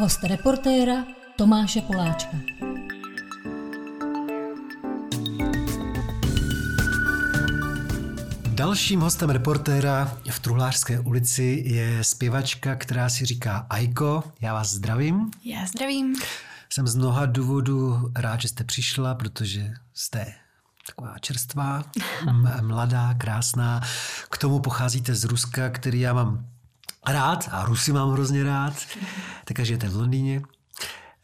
Host reportéra Tomáše Poláčka. Dalším hostem reportéra v Truhlářské ulici je zpěvačka, která si říká Aiko. Já vás zdravím. Já zdravím. Jsem z mnoha důvodů rád, že jste přišla, protože jste taková čerstvá, mladá, krásná. K tomu pocházíte z Ruska, který já mám rád a Rusy mám hrozně rád. Takže žijete v Londýně.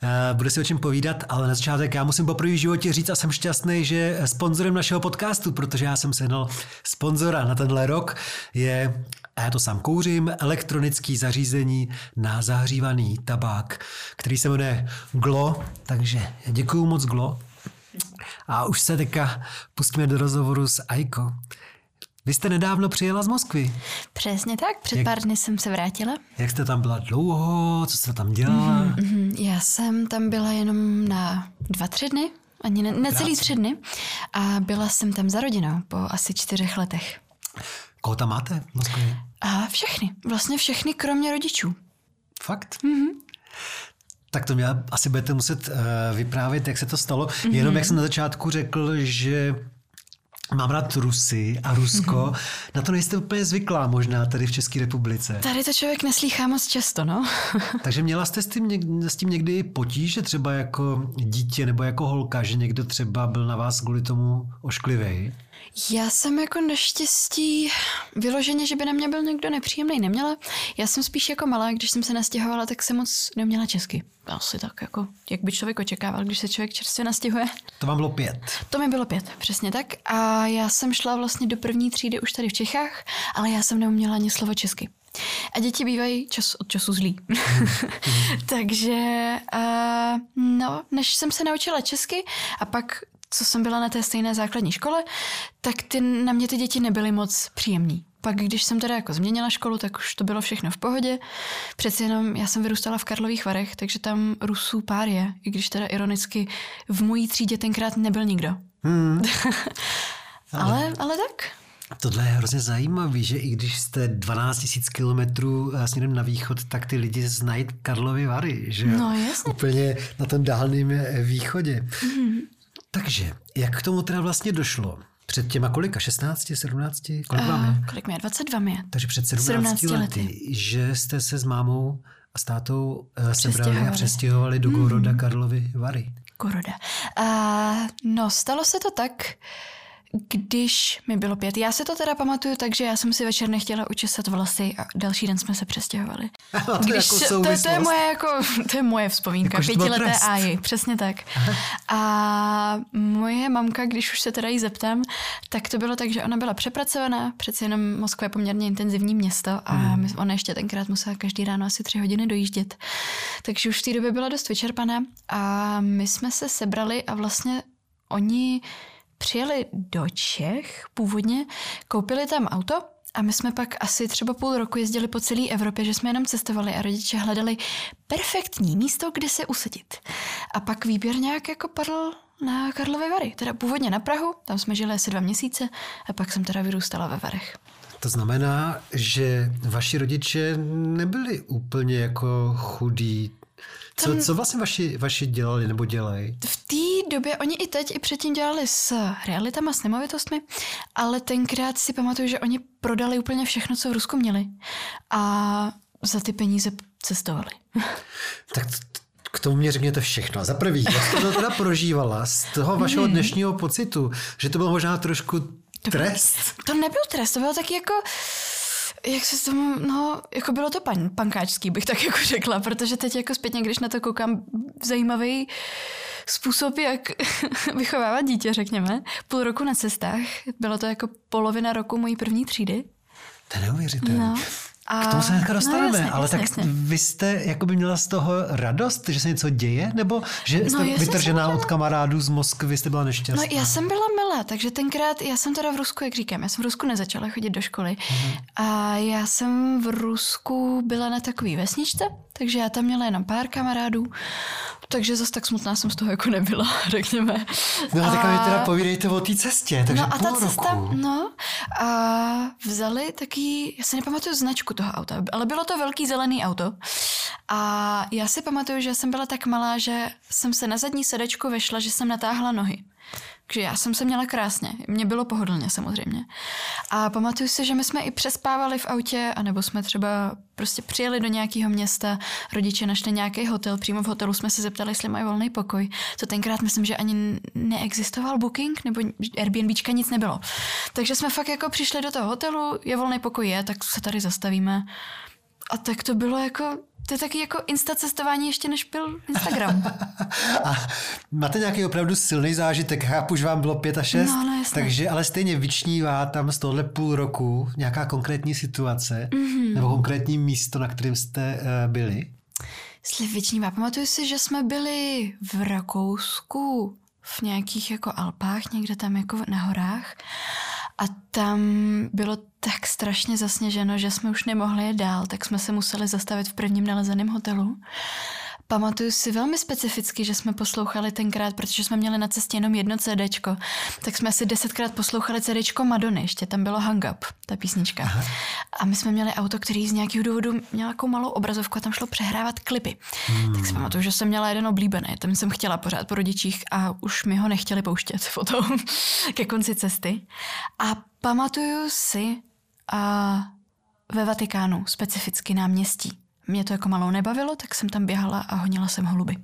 Eh, bude si o čem povídat, ale na začátek já musím poprvé v životě říct a jsem šťastný, že sponzorem našeho podcastu, protože já jsem sehnal sponzora na tenhle rok, je, a já to sám kouřím, elektronický zařízení na zahřívaný tabák, který se jmenuje Glo, takže děkuju moc Glo. A už se teďka pustíme do rozhovoru s Aiko. Vy jste nedávno přijela z Moskvy. Přesně tak, před jak, pár dny jsem se vrátila. Jak jste tam byla dlouho, co jste tam dělala? Mm-hmm, já jsem tam byla jenom na dva, tři dny, ani ne, necelý tři dny a byla jsem tam za rodinou po asi čtyřech letech. Koho tam máte v Moskvě? A všechny, vlastně všechny, kromě rodičů. Fakt? Mm-hmm. Tak to mě asi budete muset uh, vyprávět, jak se to stalo. Mm-hmm. Jenom jak jsem na začátku řekl, že Mám rád Rusy a Rusko. Mm-hmm. Na to nejste úplně zvyklá možná tady v České republice. Tady to člověk neslýchá moc často, no. Takže měla jste s tím, někdy, s tím někdy potíže třeba jako dítě nebo jako holka, že někdo třeba byl na vás kvůli tomu ošklivý? Já jsem jako naštěstí vyloženě, že by na mě byl někdo nepříjemný, neměla. Já jsem spíš jako malá, když jsem se nastěhovala, tak jsem moc neměla česky. Asi tak jako, jak by člověk očekával, když se člověk čerstvě nastěhuje. To vám bylo pět. To mi bylo pět, přesně tak. A já jsem šla vlastně do první třídy už tady v Čechách, ale já jsem neuměla ani slovo česky. A děti bývají čas od času zlí. Takže, uh, no, než jsem se naučila česky a pak co jsem byla na té stejné základní škole, tak ty, na mě ty děti nebyly moc příjemní. Pak, když jsem teda jako změnila školu, tak už to bylo všechno v pohodě. Přeci jenom já jsem vyrůstala v Karlových Varech, takže tam Rusů pár je, i když teda ironicky v mojí třídě tenkrát nebyl nikdo. Hmm. ale, ale tak. Tohle je hrozně zajímavé, že i když jste 12 000 kilometrů eh, směrem na východ, tak ty lidi znají Karlovy Vary, že No jasně. Úplně na tom dálném eh, východě. Mm-hmm. Takže, jak k tomu teda vlastně došlo? Před těma kolika? 16, 17? Kolik uh, máme? Kolik mě? 22 mě. Takže před 17, 17 lety, lety, že jste se s mámou a s tátou uh, sebrali a přestěhovali do Goroda mm. Karlovy Vary. Goroda. Uh, no, stalo se to tak, když mi bylo pět. Já se to teda pamatuju tak, že já jsem si večer nechtěla učesat vlasy a další den jsme se přestěhovali. to, když, jako to, to, je moje, jako, to je moje vzpomínka, jako, pětileté áji, přesně tak. A moje mamka, když už se teda jí zeptám, tak to bylo tak, že ona byla přepracovaná, přeci jenom Moskva je poměrně intenzivní město a hmm. ona ještě tenkrát musela každý ráno asi tři hodiny dojíždět. Takže už v té době byla dost vyčerpaná a my jsme se sebrali a vlastně oni přijeli do Čech původně, koupili tam auto a my jsme pak asi třeba půl roku jezdili po celé Evropě, že jsme jenom cestovali a rodiče hledali perfektní místo, kde se usadit. A pak výběr nějak jako padl na Karlovy Vary, teda původně na Prahu, tam jsme žili asi dva měsíce a pak jsem teda vyrůstala ve Varech. To znamená, že vaši rodiče nebyli úplně jako chudí co, co vlastně vaši, vaši dělali nebo dělají? V té době oni i teď, i předtím dělali s realitama, s nemovitostmi, ale tenkrát si pamatuju, že oni prodali úplně všechno, co v Rusku měli a za ty peníze cestovali. tak k tomu mě řekněte všechno. Za prvý, jak jste to teda prožívala z toho vašeho hmm. dnešního pocitu, že to bylo možná trošku trest? To nebyl trest, to bylo taky jako jak se tomu, no, jako bylo to pan, pankáčský, bych tak jako řekla, protože teď jako zpětně, když na to koukám, zajímavý způsob, jak vychovávat dítě, řekněme. Půl roku na cestách, bylo to jako polovina roku mojí první třídy. To je neuvěřitelné. No. A... K tomu se hnedka dostaneme, no, jasně, ale jasně, tak jasně. vy jste jako by měla z toho radost, že se něco děje, nebo že no, jste no, vytržená od kamarádů z Moskvy, jste byla nešťastná? No já jsem byla milá, takže tenkrát, já jsem teda v Rusku, jak říkám, já jsem v Rusku nezačala chodit do školy mm-hmm. a já jsem v Rusku byla na takový vesničce, takže já tam měla jenom pár kamarádů, takže zase tak smutná jsem z toho jako nebyla, řekněme. No a tak mi teda povídejte o té cestě, takže No a ta cesta, roku. no a vzali taky, já se nepamatuju značku toho auta, ale bylo to velký zelený auto A já si pamatuju, že jsem byla tak malá, že jsem se na zadní sedečku vešla, že jsem natáhla nohy. Takže já jsem se měla krásně. Mně bylo pohodlně samozřejmě. A pamatuju si, že my jsme i přespávali v autě, anebo jsme třeba prostě přijeli do nějakého města, rodiče našli nějaký hotel, přímo v hotelu jsme se zeptali, jestli mají volný pokoj. To tenkrát myslím, že ani neexistoval booking, nebo Airbnbčka nic nebylo. Takže jsme fakt jako přišli do toho hotelu, je volný pokoj, je, tak se tady zastavíme. A tak to bylo jako to je taky jako insta cestování ještě než byl Instagram. a máte nějaký opravdu silný zážitek, chápu, že vám bylo pět a šest, no, no, takže ale stejně vyčnívá tam z tohle půl roku nějaká konkrétní situace mm-hmm. nebo konkrétní místo, na kterém jste uh, byli? Jestli vyčnívá, pamatuju si, že jsme byli v Rakousku v nějakých jako Alpách, někde tam jako na horách a tam bylo tak strašně zasněženo, že jsme už nemohli jet dál, tak jsme se museli zastavit v prvním nalezeném hotelu. Pamatuju si velmi specificky, že jsme poslouchali tenkrát, protože jsme měli na cestě jenom jedno CDčko, tak jsme si desetkrát poslouchali CDčko Madony, ještě tam bylo Hang Up, ta písnička. Aha. A my jsme měli auto, který z nějakého důvodu měl nějakou malou obrazovku a tam šlo přehrávat klipy. Hmm. Tak si pamatuju, že jsem měla jeden oblíbený, ten jsem chtěla pořád po rodičích a už mi ho nechtěli pouštět potom ke konci cesty. A pamatuju si a ve Vatikánu, specificky náměstí mě to jako malou nebavilo, tak jsem tam běhala a honila jsem holuby.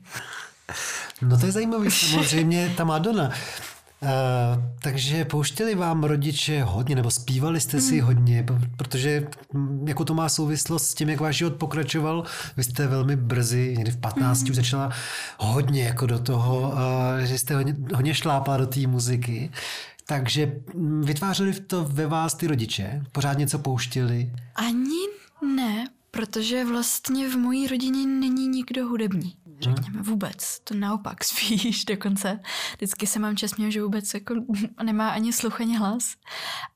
No to je zajímavý, samozřejmě ta Madonna. Uh, takže pouštěli vám rodiče hodně, nebo zpívali jste si mm. hodně, protože jako to má souvislost s tím, jak váš život pokračoval. Vy jste velmi brzy, někdy v 15 mm. už začala hodně jako do toho, uh, že jste hodně, hodně šlápala do té muziky. Takže hm, vytvářeli to ve vás ty rodiče? Pořád něco pouštěli? Ani Protože vlastně v mojí rodině není nikdo hudební, řekněme vůbec. To naopak spíš dokonce. Vždycky se mám čas že vůbec jako nemá ani sluch, ani hlas.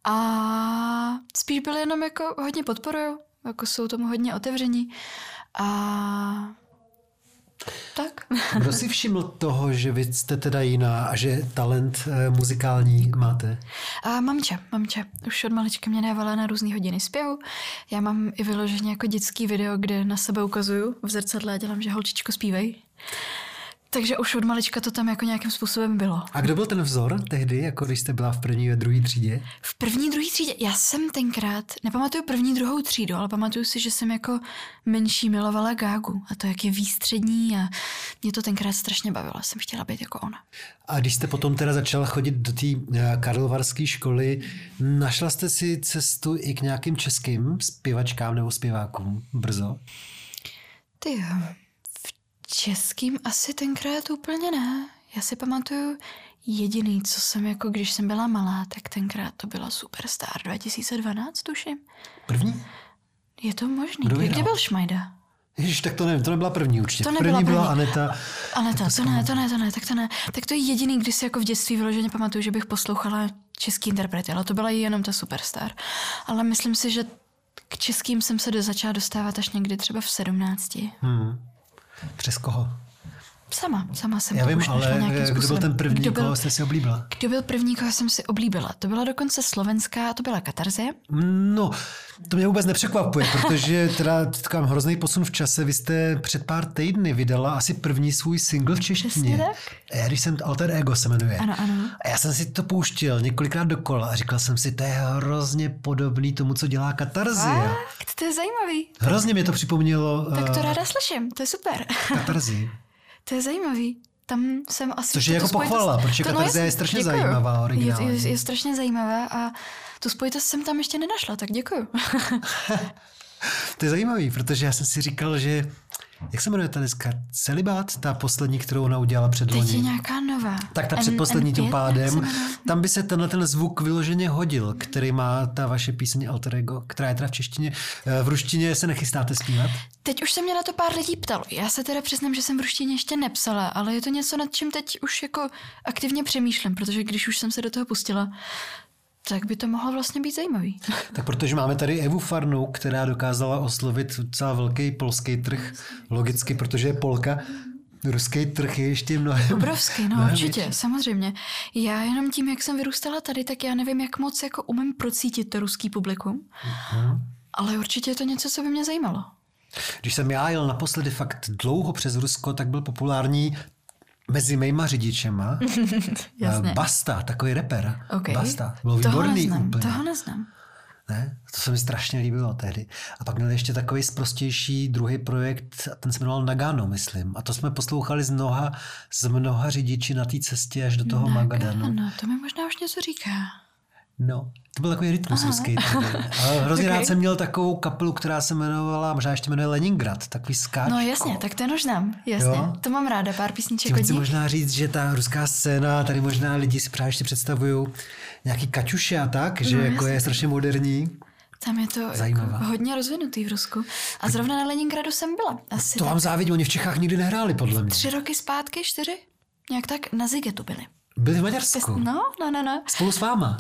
A spíš byli jenom jako hodně podporují, jako jsou tomu hodně otevření. A tak. Kdo si všiml toho, že vy jste teda jiná a že talent e, muzikální máte? A mamče, mamče. Už od malička mě dávala na různé hodiny zpěvu. Já mám i vyloženě jako dětský video, kde na sebe ukazuju v zrcadle a dělám, že holčičko zpívej. Takže už od malička to tam jako nějakým způsobem bylo. A kdo byl ten vzor tehdy, jako když jste byla v první a druhé třídě? V první, druhé třídě? Já jsem tenkrát, nepamatuju první, druhou třídu, ale pamatuju si, že jsem jako menší milovala Gágu a to, jak je výstřední a mě to tenkrát strašně bavilo. Jsem chtěla být jako ona. A když jste potom teda začala chodit do té eh, karlovarské školy, našla jste si cestu i k nějakým českým zpěvačkám nebo zpěvákům brzo? Ty jo českým asi tenkrát úplně ne. Já si pamatuju jediný, co jsem jako, když jsem byla malá, tak tenkrát to byla Superstar 2012, tuším. První? Je to možný. Kdo Kde byl Šmajda? Ježiš, tak to nevím, to nebyla první určitě. To nebyla první, první byla Aneta. Aneta, to ne, to ne, to ne, tak to ne. Tak to je jediný, kdy si jako v dětství vyloženě pamatuju, že bych poslouchala český interprety, ale to byla jenom ta Superstar. Ale myslím si, že k českým jsem se do začala dostávat až někdy třeba v sedmnácti. Hmm. Přes koho? Sama, sama jsem Já to vím, už ale kdo způsobem. byl ten první, kdo byl, koho jste si oblíbila? Kdo byl první, koho jsem si oblíbila? To byla dokonce slovenská, to byla Katarze. No, to mě vůbec nepřekvapuje, protože teda takový hrozný posun v čase. Vy jste před pár týdny vydala asi první svůj single v češtině. Já, když jsem Alter Ego se jmenuje. Ano, ano. A já jsem si to pouštěl několikrát dokola a říkal jsem si, to je hrozně podobný tomu, co dělá Katarzia. to je zajímavý. Hrozně mě to připomnělo. Tak to uh, ráda slyším, to je super. Katarzi. To je zajímavý. Tam jsem asi... Což je jako pochvala, protože to, no, je strašně děkuju. zajímavá originální. Je, je, je strašně zajímavá a tu spojitost jsem tam ještě nenašla, tak děkuju. to je zajímavý, protože já jsem si říkal, že jak se jmenuje ta deska? Celibát, ta poslední, kterou ona udělala před Teď je nějaká nová. Tak ta předposlední tím pádem. Tam by se tenhle ten zvuk vyloženě hodil, který má ta vaše píseň Alter Ego, která je teda v češtině. Eh, v ruštině se nechystáte zpívat? Teď už se mě na to pár lidí ptalo. Já se teda přiznám, že jsem v ruštině ještě nepsala, ale je to něco, nad čím teď už jako aktivně přemýšlím, protože když už jsem se do toho pustila, tak by to mohlo vlastně být zajímavý. Tak protože máme tady Evu Farnu, která dokázala oslovit docela velký polský trh, logicky, protože je Polka, Ruský trh je ještě mnohem... Obrovský, no mnohem určitě, větší. samozřejmě. Já jenom tím, jak jsem vyrůstala tady, tak já nevím, jak moc jako umím procítit to ruský publikum, uh-huh. ale určitě je to něco, co by mě zajímalo. Když jsem já jel naposledy fakt dlouho přes Rusko, tak byl populární mezi mýma řidičema Jasně. Basta, takový reper. Okay. Basta. Byl toho výborný neznám, úplně. Toho neznám. Ne? To se mi strašně líbilo tehdy. A pak měl ještě takový sprostější druhý projekt, ten se jmenoval Nagano, myslím. A to jsme poslouchali z mnoha, z mnoha řidiči na té cestě až do toho Magadanu. No, to mi možná už něco říká. No, to byl takový rytmus ruský. tehdy. A hrozně Okay. rád jsem měl takovou kapelu, která se jmenovala, možná ještě jmenuje Leningrad, takový skáč. No jasně, tak ten už znám, jasně. Jo? To mám ráda, pár písniček Tím od chci nich. možná říct, že ta ruská scéna, tady možná lidi si právě ještě představují nějaký Kaťuše a tak, že No, jako jasně. je strašně moderní. Tam je to Zajímavá. jako hodně rozvinutý v Rusku. A zrovna na Leningradu jsem byla. Asi To tak vám závidím, oni v Čechách nikdy nehráli, podle mě. tři roky zpátky, čtyři? Nějak tak na Zigetu byli. Byli v Maďarsku. No, no, no, no. Spolu s váma.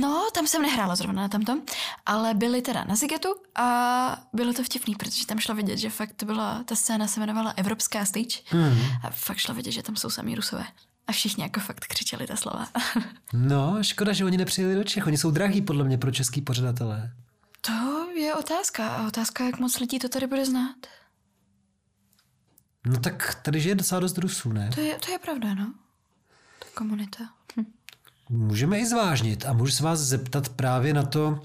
No, tam jsem nehrála zrovna na tamtom, ale byli teda na Zigetu a bylo to vtipný, protože tam šlo vidět, že fakt to byla, ta scéna se jmenovala Evropská stage Hmm. a fakt šlo vidět, že tam jsou samý rusové. A všichni jako fakt křičeli ta slova. No, škoda, že oni nepřijeli do Čech. Oni jsou drahý, podle mě, pro český pořadatelé. To je otázka. A otázka, jak moc lidí to tady bude znát. No tak tady žije docela dost Rusů, ne? To je, to je pravda, no. Ta komunita. Hm. Můžeme i zvážnit a můžu se vás zeptat právě na to,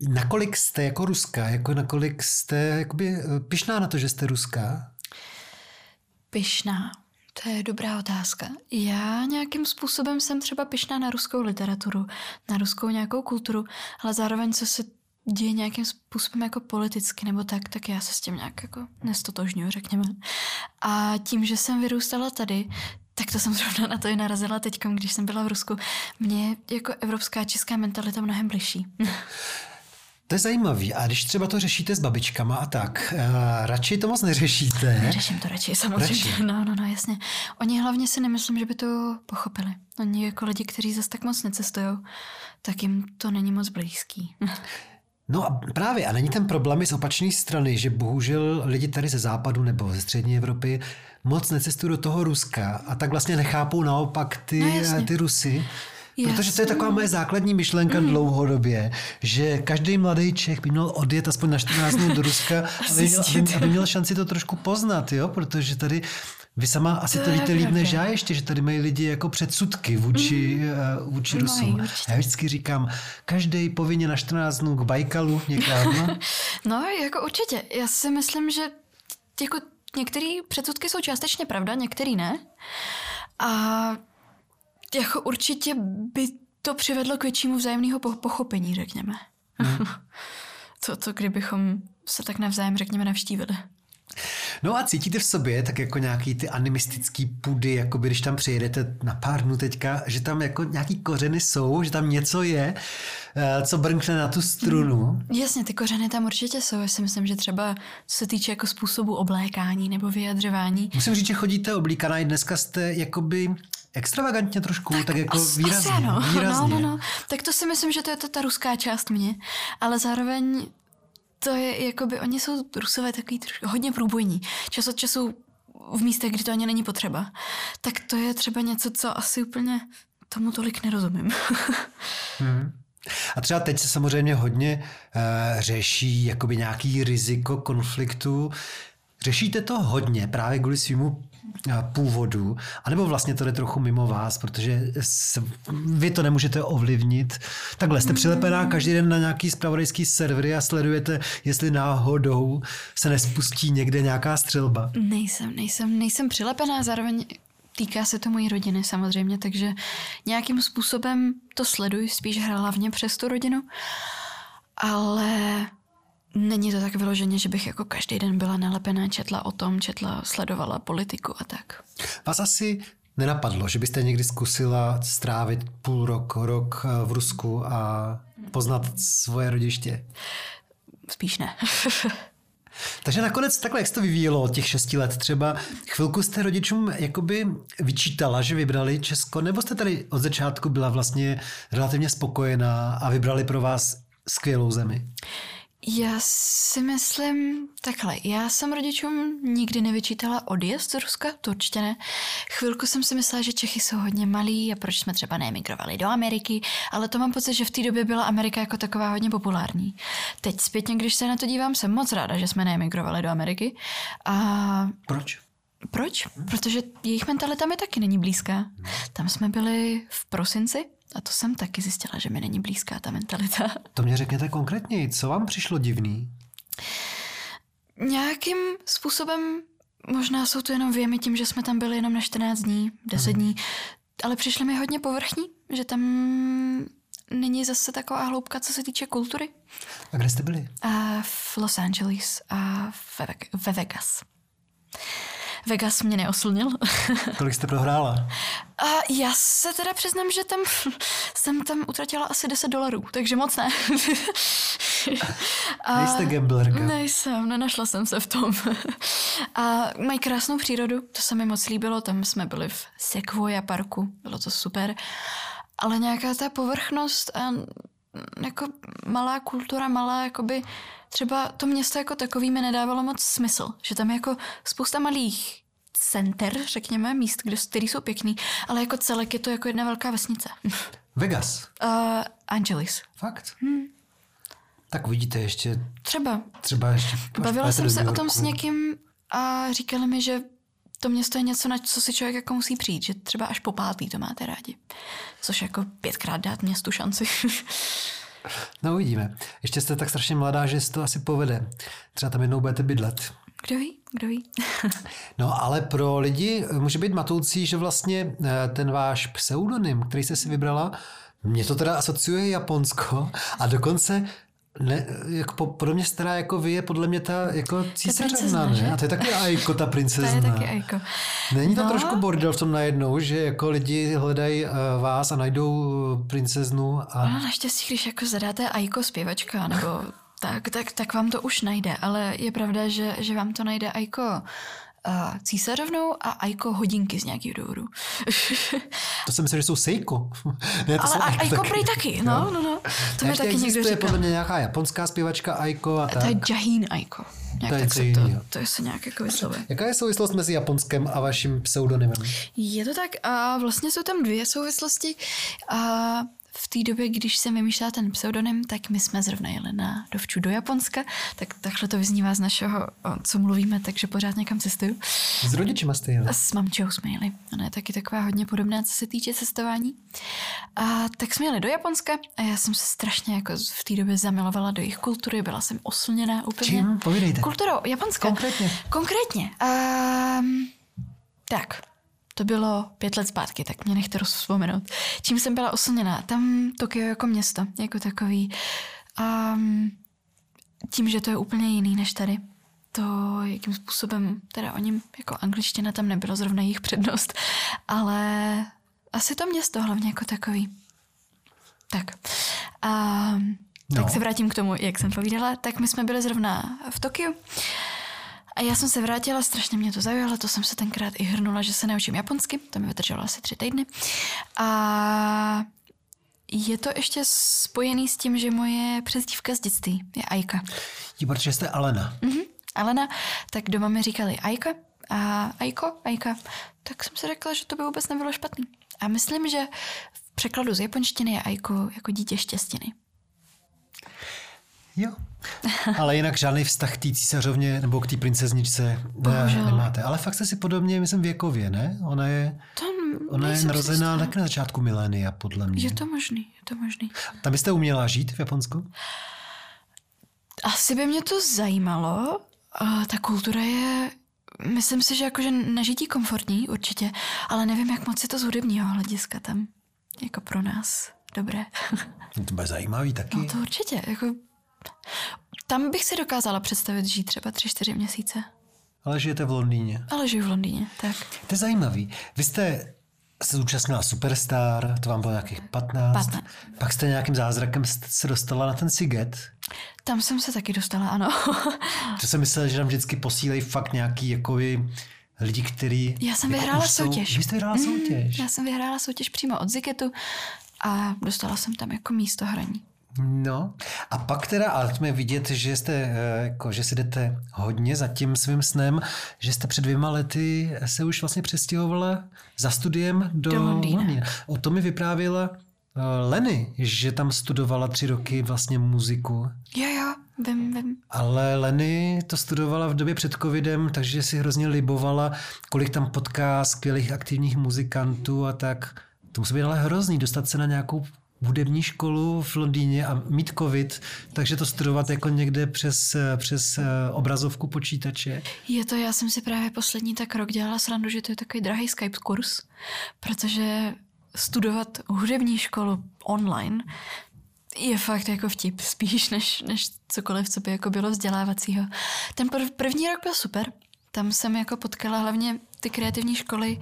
nakolik jste jako ruská, jako nakolik jste jakoby eh, pyšná na to, že jste ruská? Pyšná. To je dobrá otázka. Já nějakým způsobem jsem třeba pyšná na ruskou literaturu, na ruskou nějakou kulturu, ale zároveň co se děje nějakým způsobem jako politicky nebo tak, tak já se s tím nějak jako nestotožňuji, řekněme. A tím, že jsem vyrůstala tady, tak to jsem zrovna na to i narazila teď, když jsem byla v Rusku. Mně jako evropská česká mentalita mnohem bližší. To je zajímavý. A když třeba to řešíte s babičkama a tak, uh, radši to moc neřešíte. Neřeším to radši, samozřejmě. Radši. No, no, no, jasně. Oni hlavně si nemyslím, že by to pochopili. Oni jako lidi, kteří zase tak moc necestují, tak jim to není moc blízký. No a právě, a není ten problém i z opačné strany, že bohužel lidi tady ze západu nebo ze střední Evropy moc necestují do toho Ruska a tak vlastně nechápou naopak ty, No jasně. ty Rusy. Já Protože to je taková moje základní myšlenka mm. dlouhodobě, že každý mladý Čech by měl odjet aspoň na 14 dnů do Ruska, aby měl, aby, aby měl šanci to trošku poznat, jo? protože tady vy sama asi to, To víte líp než já ještě, že tady mají lidi jako předsudky vůči, mm. vůči Mají, Rusům. určitě. Já vždycky říkám, každý povinně na 14 dnů k Bajkalu někam. No, jako určitě. Já si myslím, že jako některé předsudky jsou částečně pravda, některý ne. A jako určitě by to přivedlo k většímu vzájemného po- pochopení, řekněme. to, to, kdybychom se tak navzájem, řekněme, navštívili. No a cítíte v sobě tak jako nějaký ty animistický půdy, jako by když tam přijedete na pár dnů teďka, že tam jako nějaký kořeny jsou, že tam něco je, eh, co brnkne na tu strunu. Jasně, ty kořeny tam určitě jsou. Já si myslím, že třeba co se týče jako způsobu oblékání nebo vyjadřování, Musím říct, že chodíte oblíkaná i dneska jste jakoby extravagantně trošku, tak, tak jako As- výrazně. Asi ano. výrazně. No, no, no. Tak to si myslím, že to je ta, ta ruská část mě, ale zároveň to je, jakoby, oni jsou rusové takový trošku, hodně průbojní. Čas od času v místech, kdy to ani není potřeba. Tak to je třeba něco, co asi úplně tomu tolik nerozumím. Hmm. A třeba teď se samozřejmě hodně uh, řeší jakoby nějaký riziko konfliktu. Řešíte to hodně právě kvůli svýmu eh, původu, anebo vlastně to jde trochu mimo vás, protože vy to nemůžete ovlivnit. Takhle, jste přilepená každý den na nějaký spravodajský servery a sledujete, jestli náhodou se nespustí někde nějaká střelba. nejsem, nejsem, nejsem přilepená, zároveň týká se to mojí rodiny samozřejmě, takže nějakým způsobem to sleduji, spíš hlavně přes tu rodinu, ale není to tak vyloženě, že bych jako každý den byla nalepená, četla o tom, četla, sledovala politiku a tak. Vás asi nenapadlo, že byste někdy zkusila strávit půl rok, rok eh, v Rusku a poznat svoje rodiště? Spíš ne. Takže nakonec takhle, jak se to vyvíjelo od těch šesti let třeba, chvilku jste rodičům jakoby vyčítala, že vybrali Česko, nebo jste tady od začátku byla vlastně relativně spokojená a vybrali pro vás skvělou zemi? Já si myslím takhle. Já jsem rodičům nikdy nevyčítala odjezd z Ruska, to určitě ne. Chvilku jsem si myslela, že Čechy jsou hodně malí a proč jsme třeba neemigrovali do Ameriky, ale to mám pocit, že v té době byla Amerika jako taková hodně populární. Teď zpětně, když se na to dívám, jsem moc ráda, že jsme neemigrovali do Ameriky. A Proč? proč? Protože jejich mentalita mi taky není blízká. Tam jsme byli v prosinci a to jsem taky zjistila, že mi není blízká ta mentalita. To mě řekněte konkrétně, co vám přišlo divný? Nějakým způsobem, možná jsou to jenom věmy tím, že jsme tam byli jenom na 14 dní, 10 dní, ale přišly mi hodně povrchní, že tam není zase taková hloubka, co se týče kultury. A kde jste byli? A v Los Angeles a ve Vegas. Vegas mě neoslnil. Kolik jste prohrála? A já se teda přiznám, že tam jsem tam utratila asi 10 dolarů, takže moc ne. A Nejste gamblerka. Nejsem, nenašla jsem se v tom. A mají krásnou přírodu, to se mi moc líbilo, tam jsme byli v Sequoia parku, bylo to super. Ale nějaká ta povrchnost a jako malá kultura, malá jakoby třeba to město jako takový mi nedávalo moc smysl, že tam je jako spousta malých center, řekněme, míst, kde, který jsou pěkný, ale jako celek je to jako jedna velká vesnice. Vegas? Uh, Angelis. Fakt? Hmm. Tak vidíte ještě... Třeba. Třeba ještě... Bavila jsem se o tom s někým a říkali mi, že to město je něco, na co si člověk jako musí přijít, že třeba až po pátý to máte rádi. Což jako pětkrát dát městu šanci. no uvidíme. Ještě jste tak strašně mladá, že se to asi povede. Třeba tam jednou budete bydlet. Kdo ví, kdo ví. no ale pro lidi může být matoucí, že vlastně eh, ten váš pseudonym, který jste si vybrala, mě to teda asociuje Japonsko a dokonce ne, jako podobně stará jako vy je podle mě ta jako císařovna, ne? A to je taky Aiko, ta princezna. to je taky Aiko. Není to no. trošku bordel v tom najednou, že jako lidi hledají uh, vás a najdou princeznu a... No naštěstí, když jako zadáte Aiko zpěvačka, nebo tak, tak, tak vám to už najde, ale je pravda, že, že vám to najde Aiko uh, císařovnou a Aiko hodinky z nějakého důvodu. to jsem myslel, že jsou Seiko. ne, to Ale jsou Aiko tak... prý taky, no, no, no. To mi taky někdo říkal. podle mě nějaká japonská zpěvačka Aiko a tak. To je Jaheen Aiko. Nějak to je tak se to, to se nějak jako vyslovuje. Jaká je souvislost mezi Japonskem a vaším pseudonymem? Je to tak a vlastně jsou tam dvě souvislosti. A v té době, když jsem vymýšlela ten pseudonym, tak my jsme zrovna jeli na dovču do Japonska, tak takhle to vyznívá z našeho, co mluvíme, takže pořád někam cestuju. S rodičima jste jeli? A s mamčou jsme jeli. Ona je taky taková hodně podobná, co se týče cestování. A tak jsme jeli do Japonska a já jsem se strašně jako v té době zamilovala do jejich kultury, byla jsem oslněná úplně. Čím? Povídejte. Kulturou, Japonska. Konkrétně. Konkrétně. Um, tak, to bylo pět let zpátky, tak mě nechte rozvzpomenout. Čím jsem byla oslněná? Tam Tokio jako město, jako takový. A tím, že to je úplně jiný než tady. To, jakým způsobem, teda o něm, jako angličtina tam nebylo zrovna jejich přednost, ale asi to město hlavně jako takový. Tak. A, no. Tak se vrátím k tomu, jak jsem povídala. Tak my jsme byli zrovna v Tokiu a já jsem se vrátila, strašně mě to zaujalo, to jsem se tenkrát i hrnula, že se naučím japonsky, to mi vydrželo asi tři týdny. A je to ještě spojený s tím, že moje přezdívka z dětství je Aika. Jí, protože jste Alena. Mhm, Alena, tak doma mi říkali Aika a Aiko, Aika. Tak jsem si řekla, že to by vůbec nebylo špatný. A myslím, že v překladu z japonštiny je Aiko jako dítě štěstiny. Jo. Ale jinak žádný vztah k té císařovně nebo k té princezničce ne, nemáte. Ale fakt jste si podobně, myslím, věkově, ne? Ona je, to ona je narozená taky na začátku milénia, podle mě. Je to možný, je to možný. Tam byste uměla žít v Japonsku? Asi by mě to zajímalo. A ta kultura je, myslím si, že jakože na žití komfortní určitě, ale nevím, jak moc je to z hudebního hlediska tam. Jako pro nás. Dobré. To bude zajímavý taky. No to určitě. Jako tam bych si dokázala představit žít třeba tři, čtyři měsíce. Ale žijete v Londýně. Ale žiju v Londýně, tak. To je zajímavý. Vy jste se zúčastnila Superstar, to vám bylo nějakých 15. 15. Pak jste nějakým zázrakem se dostala na ten Siget. Tam jsem se taky dostala, ano. to jsem myslel, že tam vždycky posílají fakt nějaký jakoby lidi, kteří... Já jsem jako vyhrála soutěž. Vy jste vyhrála soutěž? Mm, já jsem vyhrála soutěž přímo od Zigetu a dostala jsem tam jako místo hraní. No a pak teda, ale jsme vidět, že jste, eh, jako, že si jdete hodně za tím svým snem, že jste před dvěma lety se už vlastně přestěhovala za studiem do, Do Londýna. O tom mi vyprávěla eh, Leny, že tam studovala tři roky vlastně muziku. Jo, jo, vím, vím. Ale Leny to studovala v době před covidem, takže si hrozně libovala, kolik tam potká skvělých aktivních muzikantů a tak. To musí být ale hrozný, dostat se na nějakou hudební školu v Londýně a mít covid, takže to studovat jako někde přes, přes eh, obrazovku počítače. Je to, já jsem si právě poslední tak rok dělala srandu, že to je takový drahý Skype kurz, protože studovat hudební školu online je fakt jako vtip, spíš než, než cokoliv, co by jako bylo vzdělávacího. Ten prv, první rok byl super, tam jsem jako potkala hlavně ty kreativní školy,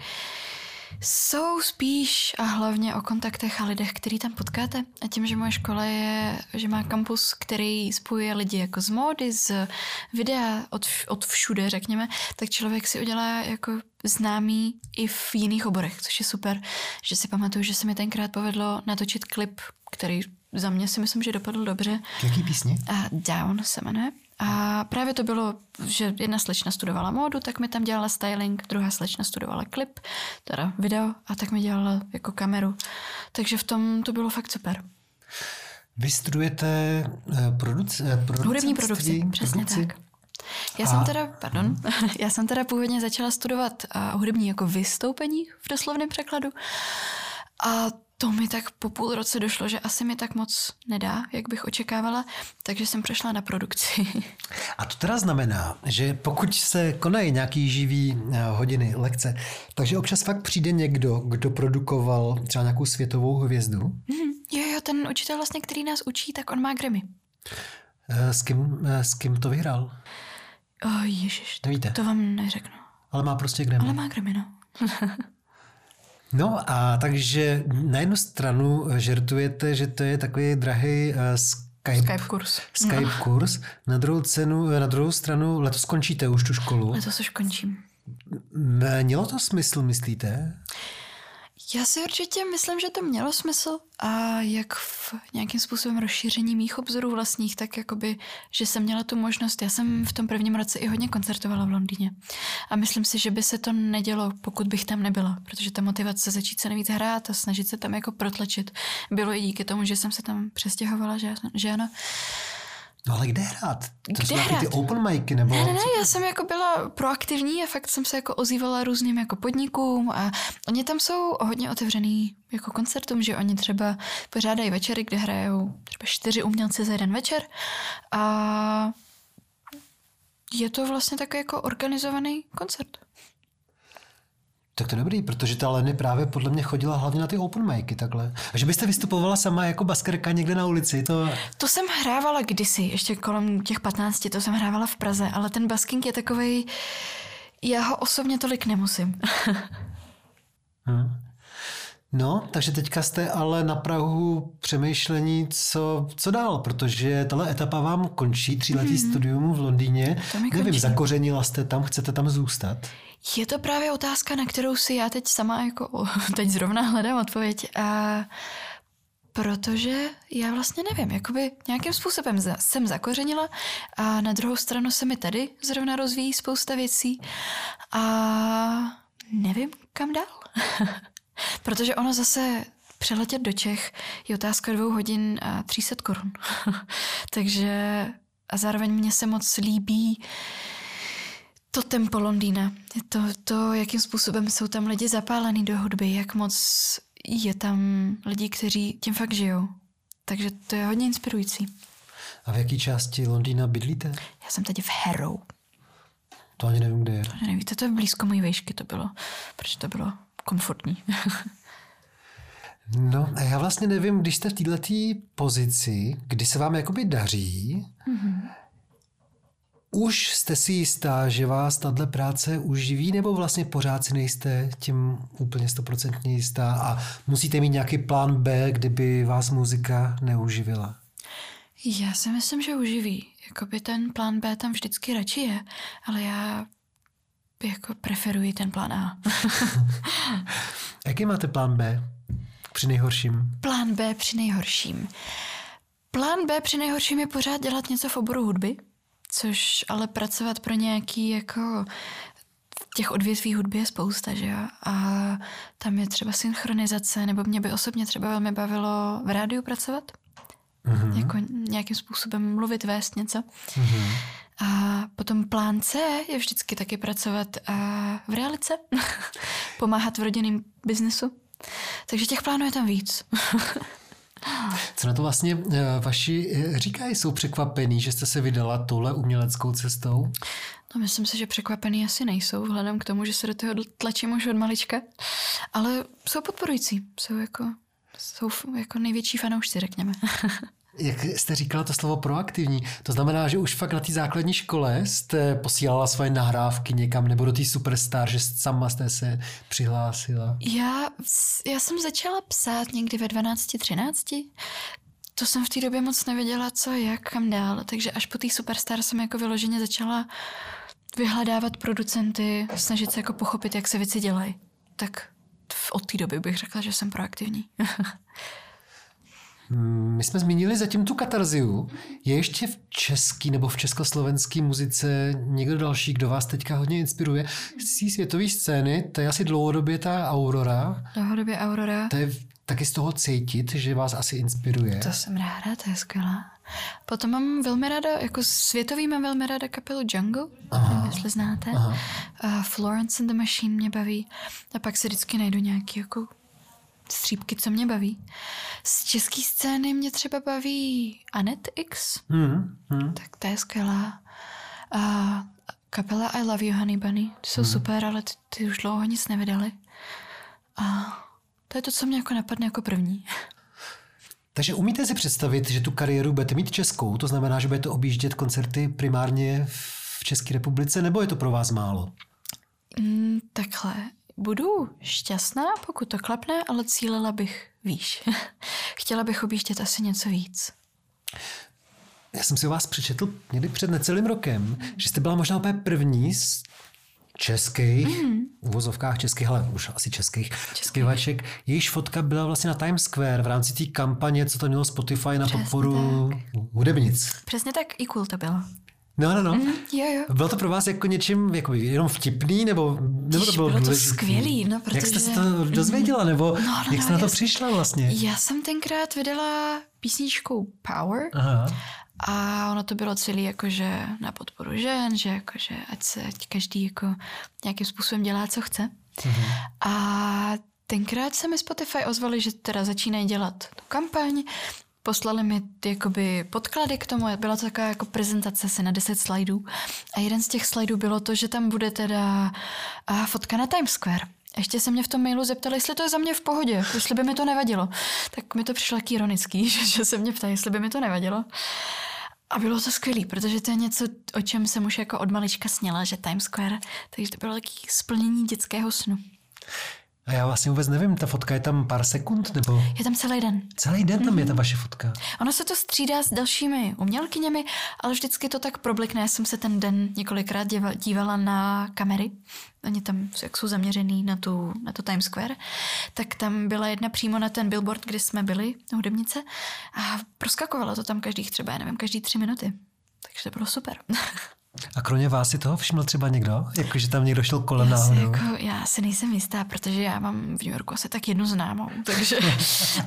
jsou spíš a hlavně o kontaktech a lidech, který tam potkáte. A tím, že moje škola je, že má kampus, který spojuje lidi jako z módy, z videa, od, od všude, řekněme, tak člověk si udělá jako známý i v jiných oborech, což je super, že si pamatuju, že se mi tenkrát povedlo natočit klip, který za mě si myslím, že dopadl dobře. Jaký písni? A Down se jmenuje. A právě to bylo, že jedna slečna studovala módu, tak mi tam dělala styling, druhá slečna studovala klip, teda video, a tak mi dělala jako kameru. Takže v tom to bylo fakt super. Vy studujete eh, produc, produc, Hudební produkci, přesně produkci? tak. Já jsem teda, pardon, já jsem teda původně začala studovat uh, hudební jako vystoupení v doslovném překladu. A to mi tak po půl roce došlo, že asi mi tak moc nedá, jak bych očekávala, takže jsem přešla na produkci. A to teda znamená, že pokud se konají nějaký živý eh, hodiny, lekce, takže občas fakt přijde někdo, kdo produkoval třeba nějakou světovou hvězdu. Mhm, jo, jo, ten učitel vlastně, který nás učí, tak on má Grammy. Eh, S kým, eh, s kým to vyhrál? Oh, ježiš, Nevíte? to vám neřeknu. Ale má prostě Grammy. Ale má Grammy, no. No a takže na jednu stranu žertujete, že to je takový drahý uh, Skype, Skype kurz. Skype No. kurz. Na druhou, cenu, na druhou stranu letos končíte už tu školu. Letos už končím. Mělo to smysl, myslíte? Já si určitě myslím, že to mělo smysl a jak v nějakým způsobem rozšíření mých obzorů vlastních, tak jakoby, že jsem měla tu možnost. Já jsem v tom prvním roce i hodně koncertovala v Londýně a myslím si, že by se to nedělo, pokud bych tam nebyla, protože ta motivace začít se nejvíc hrát a snažit se tam jako protlačit bylo i díky tomu, že jsem se tam přestěhovala, že, že ano. No ale kde hrát? To Kde jsou taky ty hrát? open micy, nebo... Ne, ne, ne, já jsem jako byla proaktivní a fakt jsem se jako ozývala různým jako podnikům a oni tam jsou hodně otevřený jako koncertům, že oni třeba pořádají večery, kde hrajou třeba čtyři umělci za jeden večer a je to vlastně takový jako organizovaný koncert. Tak to je dobrý, protože ta Leny právě podle mě chodila hlavně na ty open micy takhle. A že byste vystupovala sama jako baskerka někde na ulici, to... To jsem hrávala kdysi, ještě kolem těch 15, to jsem hrávala v Praze, ale ten basking je takovej, já ho osobně tolik nemusím. Hm. No, takže teďka jste ale na Prahu přemýšlení, co, co dál, protože tahle etapa vám končí, tříletý hmm. studium v Londýně. Nevím, končí. zakořenila jste tam, chcete tam zůstat? Je to právě otázka, na kterou si já teď sama jako teď zrovna hledám odpověď. A protože já vlastně nevím, jakoby nějakým způsobem jsem zakořenila a na druhou stranu se mi tady zrovna rozvíjí spousta věcí a nevím, kam dál. protože ono zase přeletět do Čech je otázka dvou hodin a 300 korun. Takže a zároveň mě se moc líbí to tempo Londýna, to, to, jakým způsobem jsou tam lidi zapálený do hudby, jak moc je tam lidí, kteří tím fakt žijou. Takže to je hodně inspirující. A v jaké části Londýna bydlíte? Já jsem teď v Harrow. To ani nevím, kde je. To nevíte, to je blízko mojí výšky to bylo, protože to bylo komfortní. No a já vlastně nevím, když jste v této pozici, kdy se vám jakoby daří, mm-hmm. Už jste si jistá, že vás tahle práce uživí, nebo vlastně pořád si nejste tím úplně stoprocentně jistá a musíte mít nějaký plán B, kdyby vás muzika neuživila? Já si myslím, že uživí. Jakoby ten plán B tam vždycky radši je, ale já jako preferuji ten plán A. Jaký máte plán B při nejhorším? plán B při nejhorším. Plán B při nejhorším je pořád dělat něco v oboru hudby, což ale pracovat pro nějaký jako těch odvětví hudby je spousta, že jo? A tam je třeba synchronizace, nebo mě by osobně třeba velmi bavilo v rádiu pracovat. Mm-hmm. Jako nějakým způsobem mluvit, vést něco. Mm-hmm. A potom plán C je vždycky taky pracovat v realice, pomáhat v rodinném biznesu. Takže těch plánů je tam víc. Co na to vlastně eh, vaši eh, říkají? Jsou překvapený, že jste se vydala touhle uměleckou cestou? No, myslím si, že překvapený asi nejsou, vzhledem k tomu, že se do toho tlačím už od malička. Ale jsou podporující. Jsou jako, jsou jako největší fanoušci, řekněme. Jak jste říkala to slovo proaktivní, to znamená, že už fakt na té základní škole jste posílala svoje nahrávky někam nebo do té superstar, že sama jste se přihlásila? Já, já jsem začala psát někdy ve 12, 13. To jsem v té době moc nevěděla, co, jak, kam dál. Takže až po té superstar jsem jako vyloženě začala vyhledávat producenty, snažit se jako pochopit, jak se věci dělají. Tak od té doby bych řekla, že jsem proaktivní. Hmm, my jsme zmínili zatím tu katarziu. Je ještě v český nebo v československé muzice někdo další, kdo vás teďka hodně inspiruje? Z té světové scény, to je asi dlouhodobě ta Aurora. Dlouhodobě Aurora. To je taky z toho cítit, že vás asi inspiruje. To jsem ráda, to je skvělá. Potom mám velmi ráda, jako světový mám velmi ráda kapelu Jungle, Aha. jestli znáte. Aha. Uh, Florence and the Machine mě baví. A pak si vždycky najdu nějaký jako střípky, co mě baví. Z české scény mě třeba baví Anet X, hmm, hmm. tak to je skvělá. A kapela I Love You Honey Bunny, ty jsou hmm. super, ale ty, ty už dlouho nic nevydali. A to je to, co mě jako napadne jako první. Takže umíte si představit, že tu kariéru budete mít českou, to znamená, že budete objíždět koncerty primárně v České republice, nebo je to pro vás málo? Mm, takhle, Budu šťastná, pokud to klapne, ale cílila bych výš. Chtěla bych objíždět asi něco víc. Já jsem si o vás přečetl někdy před necelým rokem, že jste byla možná úplně první z českých, mm. uvozovkách českých, ale už asi českých, českých. zpěvaček. Jejíž fotka byla vlastně na Times Square v rámci té kampaně, co to mělo Spotify na Přesně podporu tak. hudebnic. Přesně tak, i cool to bylo. No, no, no. Mm, jo, jo. Bylo to pro vás jako něčím jako jenom vtipný, nebo, nebo to bylo, bylo to skvělý, no, protože... Jak jste se to dozvěděla, nebo no, no, jak jste no, na to jasný. přišla vlastně? Já jsem tenkrát vydala písničku Power Aha. a ono to bylo celý jakože na podporu žen, že jakože ať se ať každý jako nějakým způsobem dělá, co chce. Mhm. A tenkrát se mi Spotify ozvali, že teda začínají dělat tu kampaň, Poslali mi jakoby podklady k tomu, byla to taková jako prezentace se na 10 slajdů a jeden z těch slajdů bylo to, že tam bude teda a fotka na Times Square. Ještě se mě v tom mailu zeptali, jestli to je za mě v pohodě, jestli by mi to nevadilo. Tak mi to přišlo taky ironický, že, že se mě ptají, jestli by mi to nevadilo. A bylo to skvělé, protože to je něco, o čem jsem už jako od malička sněla, že Times Square, takže to bylo taky splnění dětského snu. A já vlastně vůbec nevím, ta fotka je tam pár sekund, nebo? Je tam celý den. Celý den tam mm-hmm. je ta mhm. vaše fotka. Ono se to střídá s dalšími umělkyněmi, ale vždycky to tak problikne. Já jsem se ten den několikrát dívala na kamery. Oni tam jak jsou zaměřený na tu, na tu Times Square. Tak tam byla jedna přímo na ten billboard, kde jsme byli, hudebnice. A proskakovalo to tam každých třeba, já nevím, každý tři minuty. Takže to bylo super. A kromě vás si toho všiml třeba někdo? Jako, že tam někdo šel kolem já náhodou? Jako, já si nejsem jistá, protože já mám v New Yorku asi tak jednu známou, takže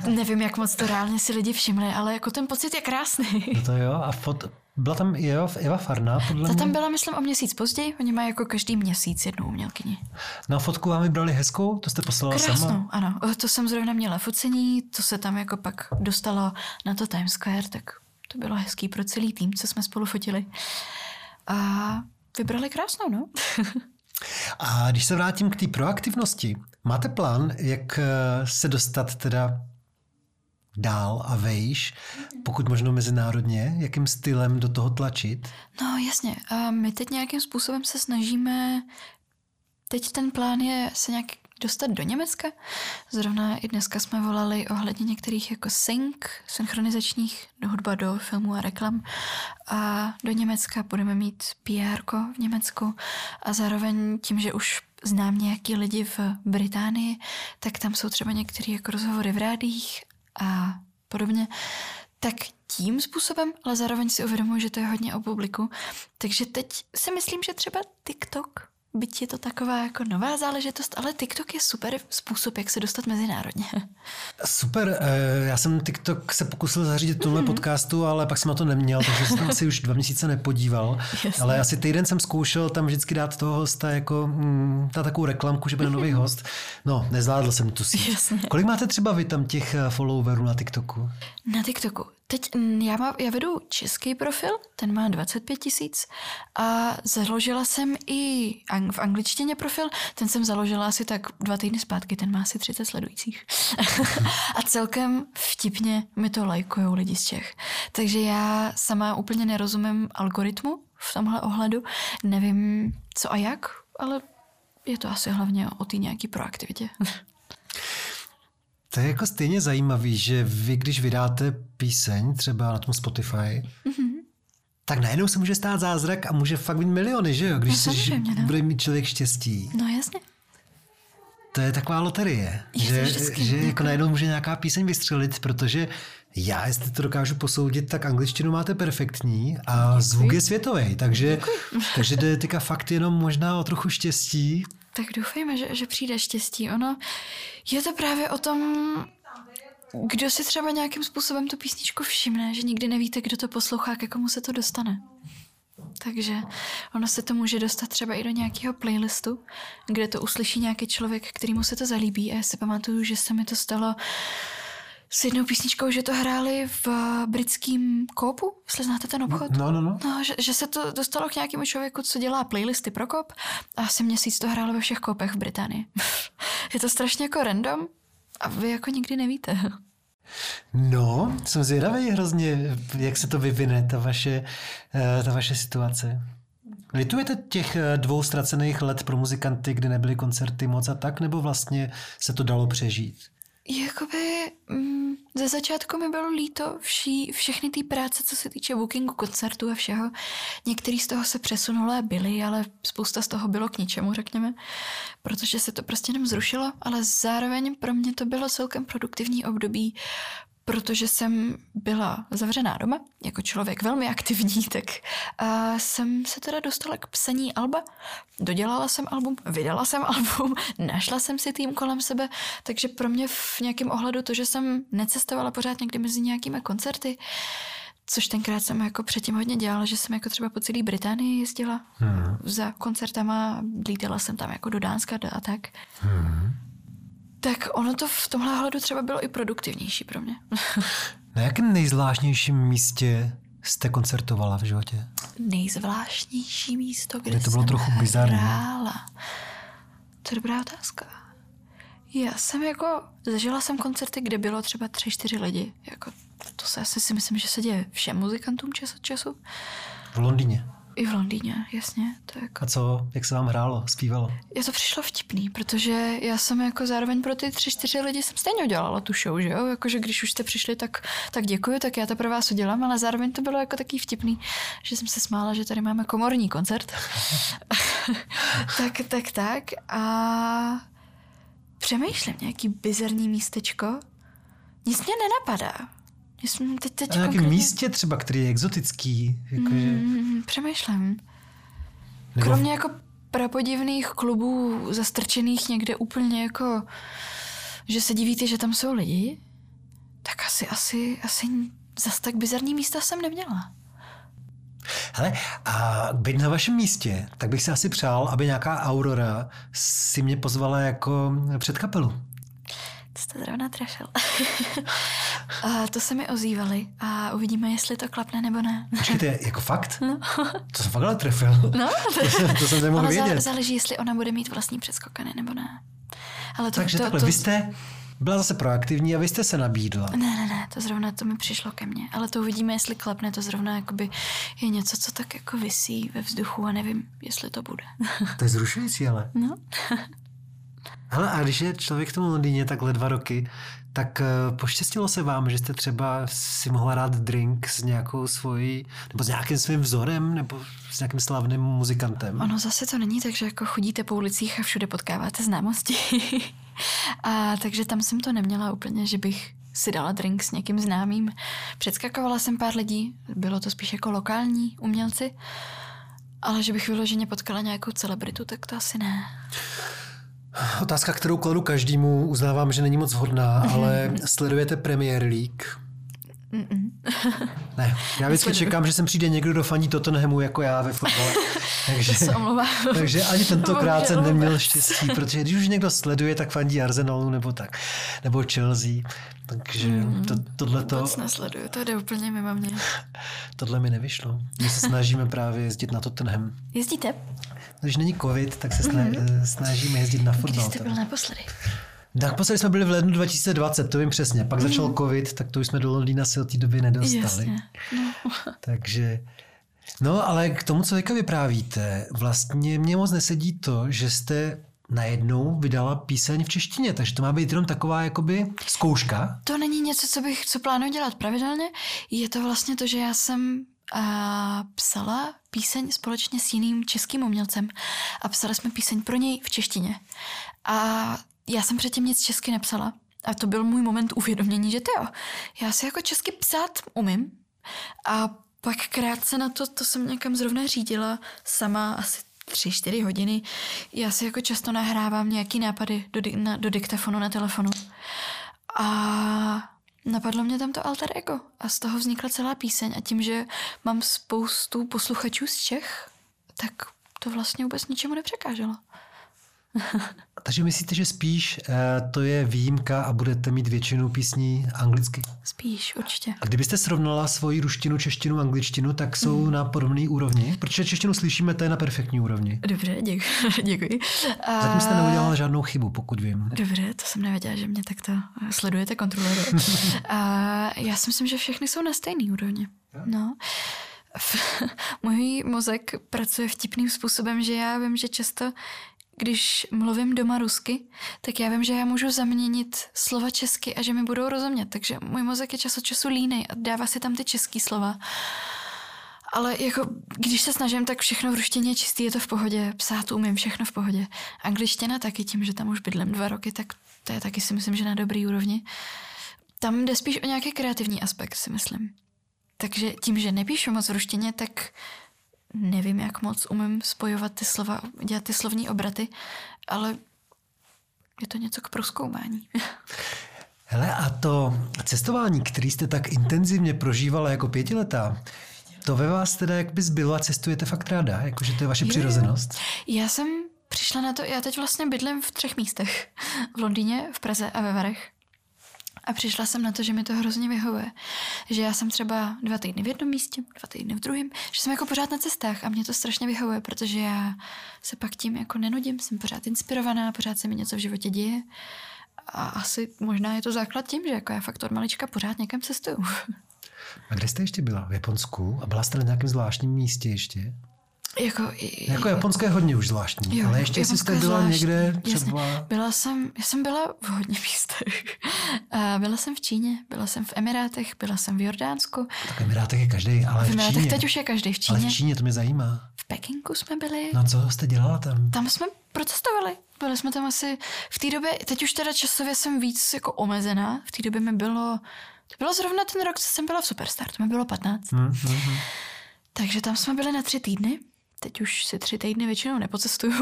nevím, jak moc to reálně si lidi všimli, ale jako ten pocit je krásný. No to jo, a fot, byla tam Eva, Eva Farná, podle Ta tam byla, myslím, o měsíc později. Oni mají jako každý měsíc jednu umělkyni. Na fotku vám vybrali hezkou? To jste poslala Krásnou, sama? ano. To jsem zrovna měla focení, to se tam jako pak dostalo na to Times Square, tak to bylo hezký pro celý tým, co jsme spolu fotili. A vybrali krásnou, no. A když se vrátím k té proaktivnosti, máte plán, jak eh, se dostat teda dál a vejš, pokud možno mezinárodně, jakým stylem do toho tlačit? No jasně, a my teď nějakým způsobem se snažíme, teď ten plán je se nějak dostat do Německa. Zrovna i dneska jsme volali ohledně některých jako sync, synchronizačních do hudba do filmů a reklam. A do Německa budeme mít PR v Německu a zároveň tím, že už znám nějaký lidi v Británii, tak tam jsou třeba některé jako rozhovory v rádích a podobně. tak tím způsobem, ale zároveň si uvědomuji, že to je hodně o publiku. Takže teď si myslím, že třeba TikTok byť je to taková jako nová záležitost, ale TikTok je super způsob, jak se dostat mezinárodně. Super, eh, já jsem TikTok se pokusil zařídit tuhle mm-hmm. podcastu, ale pak jsem na to neměl, takže jsem asi už dva měsíce nepodíval. Jasně. Ale asi týden jsem zkoušel tam vždycky dát toho hosta jako mm, ta takovou reklamku, že bude nový host. No, nezvládl jsem tu síť. Jasně. Kolik máte třeba vy tam těch eh, followerů na TikToku? Na TikToku. Teď já, má, já vedu český profil, ten má 25 tisíc a založila jsem i ang, v angličtině profil, ten jsem založila asi tak dva týdny zpátky, ten má asi 30 sledujících. a celkem vtipně mi to lajkujou lidi z Čech. Takže já sama úplně nerozumím algoritmu v tomhle ohledu, nevím co a jak, ale je to asi hlavně o té nějaký proaktivitě. To je jako stejně zajímavý, že vy, když vydáte píseň třeba na tom Spotify, mm-hmm. tak najednou se může stát zázrak a může fakt být miliony, že jo? Když no, se no. bude mít člověk štěstí. No jasně. To je taková loterie, je že, že jako najednou může nějaká píseň vystřelit, protože já, jestli to dokážu posoudit, tak angličtinu máte perfektní a Děkuji. zvuk je světový, takže, takže jde teďka fakt jenom možná o trochu štěstí tak doufejme, že, že přijde štěstí. Ono je to právě o tom, kdo si třeba nějakým způsobem tu písničku všimne, že nikdy nevíte, kdo to poslouchá, ke komu se to dostane. Takže ono se to může dostat třeba i do nějakého playlistu, kde to uslyší nějaký člověk, kterýmu se to zalíbí. A já si pamatuju, že se mi to stalo s jednou písničkou, že to hráli v britském kópu, jestli znáte ten obchod. No, no, no. no že, že, se to dostalo k nějakému člověku, co dělá playlisty pro kop a asi měsíc to hrálo ve všech kopech v Británii. je to strašně jako random a vy jako nikdy nevíte. No, jsem zvědavý hrozně, jak se to vyvine, ta vaše, eh, ta vaše situace. Litujete těch eh, dvou ztracených let pro muzikanty, kdy nebyly koncerty moc a tak, nebo vlastně se to dalo přežít? Jakoby mm, ze začátku mi bylo líto vší, všechny ty práce, co se týče bookingu koncertu a všeho. Některý z toho se přesunulé byly, ale spousta z toho bylo k ničemu, řekněme, protože se to prostě jenom zrušilo, ale zároveň pro mě to bylo celkem produktivní období, protože jsem byla zavřená doma, jako člověk velmi aktivní, tak a jsem se teda dostala k psaní alba. Dodělala jsem album, vydala jsem album, našla jsem si tým kolem sebe, takže pro mě v nějakém ohledu to, že jsem necestovala pořád někdy mezi nějakými koncerty, což tenkrát jsem jako předtím hodně dělala, že jsem jako třeba po celé Británii jezdila hmm. za koncertama, lítala jsem tam jako do Dánska a tak. Hmm. Tak ono to v tomhle hledu třeba bylo i produktivnější pro mě. Na jakém nejzvláštnějším místě jste koncertovala v životě? Nejzvláštnější místo, kde, kde to bylo jsem trochu bizarní. hrála. To je dobrá otázka. Já jsem jako, zažila jsem koncerty, kde bylo třeba tři, čtyři lidi. Jako, to se asi si myslím, že se děje všem muzikantům čas od času. V Londýně. I v Londýně, jasně. To jako... A co, jak se vám hrálo, zpívalo? Je to přišlo vtipný, protože já jsem jako zároveň pro ty tři, čtyři lidi jsem stejně udělala tu show, že jo? Jakože když už jste přišli, tak, tak děkuji, tak já to pro vás udělám, ale zároveň to bylo jako taký vtipný, že jsem se smála, že tady máme komorní koncert. tak, tak, tak. A přemýšlím nějaký bizarní místečko. Nic mě nenapadá. Jsem teď, teď na nějakém konkrétně... místě třeba, který je exotický? Jakože... Mm, přemýšlím. Nebo... Kromě jako prapodivných klubů zastrčených někde úplně jako, že se divíte, že tam jsou lidi, tak asi, asi, asi zas tak bizarní místa jsem neměla. Hele, a být na vašem místě, tak bych si asi přál, aby nějaká Aurora si mě pozvala jako před kapelu. To jste zrovna trefil. a to se mi ozývali a uvidíme, jestli to klapne nebo ne. Počkejte, jako fakt? No. To jsem fakt ale trefil. No. to, jsem, to jsem nemohl vědět. Záleží, jestli ona bude mít vlastní přeskokany nebo ne. Ale to, Takže to, takhle, to, vy jste byla zase proaktivní a vy jste se nabídla. Ne, ne, ne, to zrovna to mi přišlo ke mně. Ale to uvidíme, jestli klapne, to zrovna jakoby je něco, co tak jako visí ve vzduchu a nevím, jestli to bude. to je zrušující, ale. No. Hele, a když je člověk v tom Londýně takhle dva roky, tak uh, poštěstilo se vám, že jste třeba si mohla rád drink s nějakou svojí, nebo s nějakým svým vzorem, nebo s nějakým slavným muzikantem? Ono zase to není tak, že jako chodíte po ulicích a všude potkáváte známosti. a takže tam jsem to neměla úplně, že bych si dala drink s někým známým. Předskakovala jsem pár lidí, bylo to spíš jako lokální umělci, ale že bych vyloženě potkala nějakou celebritu, tak to asi ne. Otázka, kterou kladu každému, uznávám, že není moc vhodná, ale sledujete Premier League? ne, já vždycky čekám, že sem přijde někdo, kdo fandí Tottenhamu jako já ve fotbale. takže, takže ani tentokrát jsem neměl štěstí, protože když už někdo sleduje, tak fandí Arsenalu nebo tak, nebo Chelsea. Takže mm, to, tohle to... Vůbec nesleduju, to jde úplně mimo mě. Tohle mi nevyšlo. My se snažíme právě jezdit na Tottenham. Jezdíte? Když není covid, tak se mm-hmm. snažíme jezdit na fotbal. Kdy jste byl naposledy? Naposledy jsme byli v lednu 2020, to vím přesně. Pak mm. začal covid, tak to už jsme do Londýna si od té doby nedostali. Jasně. No. Takže... No, ale k tomu, co teďka vyprávíte, vlastně mě moc nesedí to, že jste najednou vydala píseň v češtině, takže to má být jenom taková jakoby zkouška. To není něco, co bych, co plánuji dělat pravidelně. Je to vlastně to, že já jsem a psala píseň společně s jiným českým umělcem a psali jsme píseň pro něj v češtině. A já jsem předtím nic česky nepsala. A to byl můj moment uvědomění, že to jo, já si jako česky psát umím. A pak krátce na to, to jsem někam zrovna řídila sama asi tři, čtyři hodiny. Já si jako často nahrávám nějaký nápady do, na, do diktafonu na telefonu. A napadlo mě tam to alter ego a z toho vznikla celá píseň a tím, že mám spoustu posluchačů z Čech, tak to vlastně vůbec ničemu nepřekáželo. Takže myslíte, že spíš uh, to je výjimka a budete mít většinu písní anglicky? Spíš, určitě. A kdybyste srovnala svoji ruštinu, češtinu, angličtinu, tak jsou mm. na podobné úrovni? Protože češtinu slyšíme, to je na perfektní úrovni. Dobře, děkuji. děkuji. A... Zatím jste neudělala žádnou chybu, pokud vím. Dobře, to jsem nevěděla, že mě takto sledujete, kontrolujete. a já si myslím, že všechny jsou na stejné úrovni. No. Můj mozek pracuje vtipným způsobem, že já vím, že často když mluvím doma rusky, tak já vím, že já můžu zaměnit slova česky a že mi budou rozumět. Takže můj mozek je čas od času línej a dává si tam ty český slova. Ale jako, když se snažím, tak všechno v ruštině je čistý, je to v pohodě. Psát umím, všechno v pohodě. Angličtina taky tím, že tam už bydlím dva roky, tak to je taky si myslím, že na dobrý úrovni. Tam jde spíš o nějaký kreativní aspekt, si myslím. Takže tím, že nepíšu moc v ruštině, tak nevím, jak moc umím spojovat ty slova, dělat ty slovní obraty, ale je to něco k proskoumání. Hele, a to cestování, který jste tak intenzivně prožívala jako pětiletá, to ve vás teda jak by zbylo a cestujete fakt ráda? Jakože to je vaše je, přirozenost? Já jsem přišla na to, já teď vlastně bydlím v třech místech. V Londýně, v Praze a ve Varech. A přišla jsem na to, že mi to hrozně vyhovuje. Že já jsem třeba dva týdny v jednom místě, dva týdny v druhém, že jsem jako pořád na cestách a mě to strašně vyhovuje, protože já se pak tím jako nenudím, jsem pořád inspirovaná, pořád se mi něco v životě děje. A asi možná je to základ tím, že jako já fakt od malička pořád někam cestuju. A kde jste ještě byla? V Japonsku? A byla jste na nějakém zvláštním místě ještě? Jako, jako japonské je hodně už zvláštní, jo, ale ještě jste byla zvláštní. někde třeba... Jasně. Byla jsem, já jsem byla v hodně místech. A byla jsem v Číně, byla jsem v Emirátech, byla jsem v Jordánsku. Tak Emirátech je každý, ale v, v Emirátech Číně. teď už je každý v Číně. Ale v Číně to mě zajímá. V Pekingu jsme byli. No co jste dělala tam? Tam jsme protestovali. Byli jsme tam asi v té době, teď už teda časově jsem víc jako omezená. V té době mi bylo, to bylo zrovna ten rok, co jsem byla v Superstar, to mi bylo 15. Hmm, hmm, hmm. Takže tam jsme byli na tři týdny teď už si tři týdny většinou nepocestuju,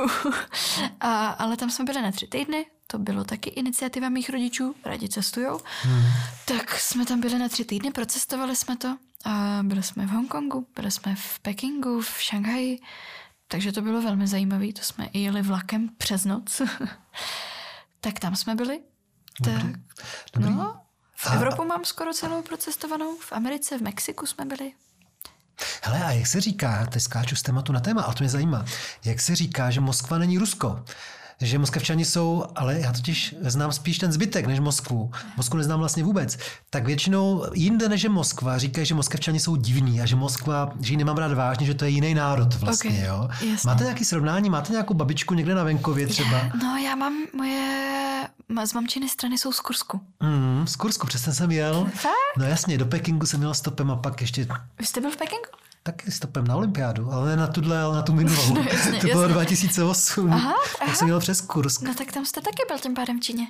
a, ale tam jsme byli na tři týdny, to bylo taky iniciativa mých rodičů, rádi cestujou, hmm. tak jsme tam byli na tři týdny, procestovali jsme to a byli jsme v Hongkongu, byli jsme v Pekingu, v Šanghaji, takže to bylo velmi zajímavé, to jsme i jeli vlakem přes noc. tak tam jsme byli. Tak, Dobrý. No, v Evropu mám skoro celou procestovanou, v Americe, v Mexiku jsme byli. Hele, a jak se říká, teď skáču z tématu na téma, ale to mě zajímá, jak se říká, že Moskva není Rusko? Že Moskevčani jsou, ale já totiž znám spíš ten zbytek než Moskvu. Moskvu neznám vlastně vůbec. Tak většinou jinde než je Moskva říkají, že Moskevčani jsou divní a že Moskva, že ji nemám rád vážně, že to je jiný národ vlastně. Okay, jo? Jasně. Máte nějaký srovnání? Máte nějakou babičku někde na venkově třeba? No já mám, moje z mamčiny strany jsou z Kursku. Mm, z Kursku, přesně jsem jel. Fakt? No jasně, do Pekingu jsem jel stopem a pak ještě... Vy jste byl v Pekingu? Taky stopem na olympiádu, ale ne na tuhle, ale na tu minulou. No, jasně, to bylo jasně. 2008. Aha, aha. Tak jsem měl přes Kursk. No tak tam jste taky byl tím pádem v Číně.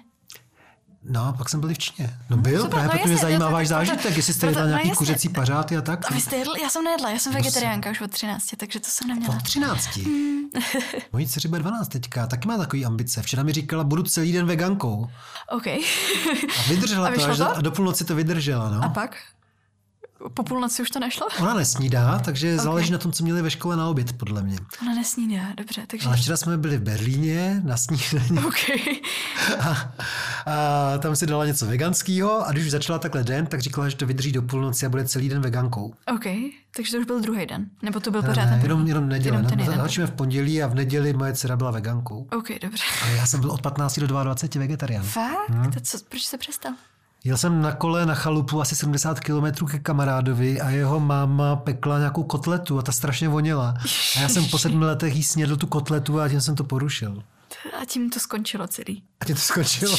No, pak jsem byl v Číně. No byl, Super, právě no protože zajímá no, váš zážitek, jestli jste no, jedla no nějaký jasně. kuřecí pařáty a tak. A vy jste jedl? Já jsem nejedla, já jsem vegetariánka už od 13, takže to jsem neměla. Od 13. Hmm. Mojí dceři bude 12 teďka, taky má takový ambice. Včera mi říkala, budu celý den vegankou. OK. A vydržela A to, až to? a do půlnoci to vydržela. No. A pak? Po půlnoci už to nešlo? Ona nesnídá, takže záleží na tom, co měli ve škole na oběd, podle mě. Ona nesnídá, dobře, takže... Ale včera jsme byli v Berlíně na snídani OK. a, a tam si dala něco veganského a když už začala takhle den, tak říkala, že to vydrží do půlnoci a bude celý den vegankou. OK, takže to už byl druhý den. Nebo to byl Ne, pořád ne, ten jenom, jenom neděle. Jenom ten. Začneme v pondělí a v neděli moje dcera byla vegankou. OK, dobře. Ale já jsem byl od 15 do 22 vegetarián. Fakt? Hmm. To co, proč jsi přestal? Jel jsem na kole na chalupu asi 70 kilometrů ke kamarádovi a jeho máma pekla nějakou kotletu a ta strašně voněla. A já jsem po sedmi letech jí snědl tu kotletu a tím jsem to porušil. A tím to skončilo celý. A tím to skončilo.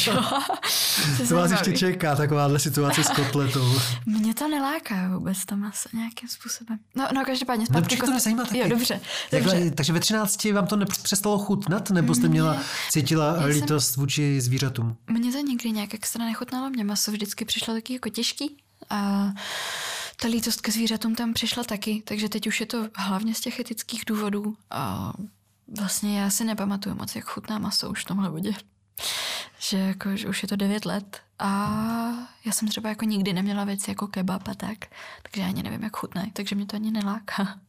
To je To vás ještě čeká, takováhle situace s kotletou. Mě to neláká vůbec to maso nějakým způsobem. No, no každopádně No, zpátky. protože to kost- nezajímá taky. Jo, dobře. Dobře. takže ve 13 vám to nepřestalo chutnat, nebo jste měla, cítila jsem- lítost vůči zvířatům? Mně to nikdy nějak extra nechutnalo, mě maso vždycky přišlo taky jako těžký a ta lítost ke zvířatům tam přišla taky, takže teď už je to hlavně z těch etických důvodů a vlastně já si nepamatuju moc, jak chutná maso už v tomhle bodě. Že, jako, že už je to 9 let a já jsem třeba jako nikdy neměla věci jako kebab a tak, takže ani nevím, jak chutnají, takže mě to ani neláká.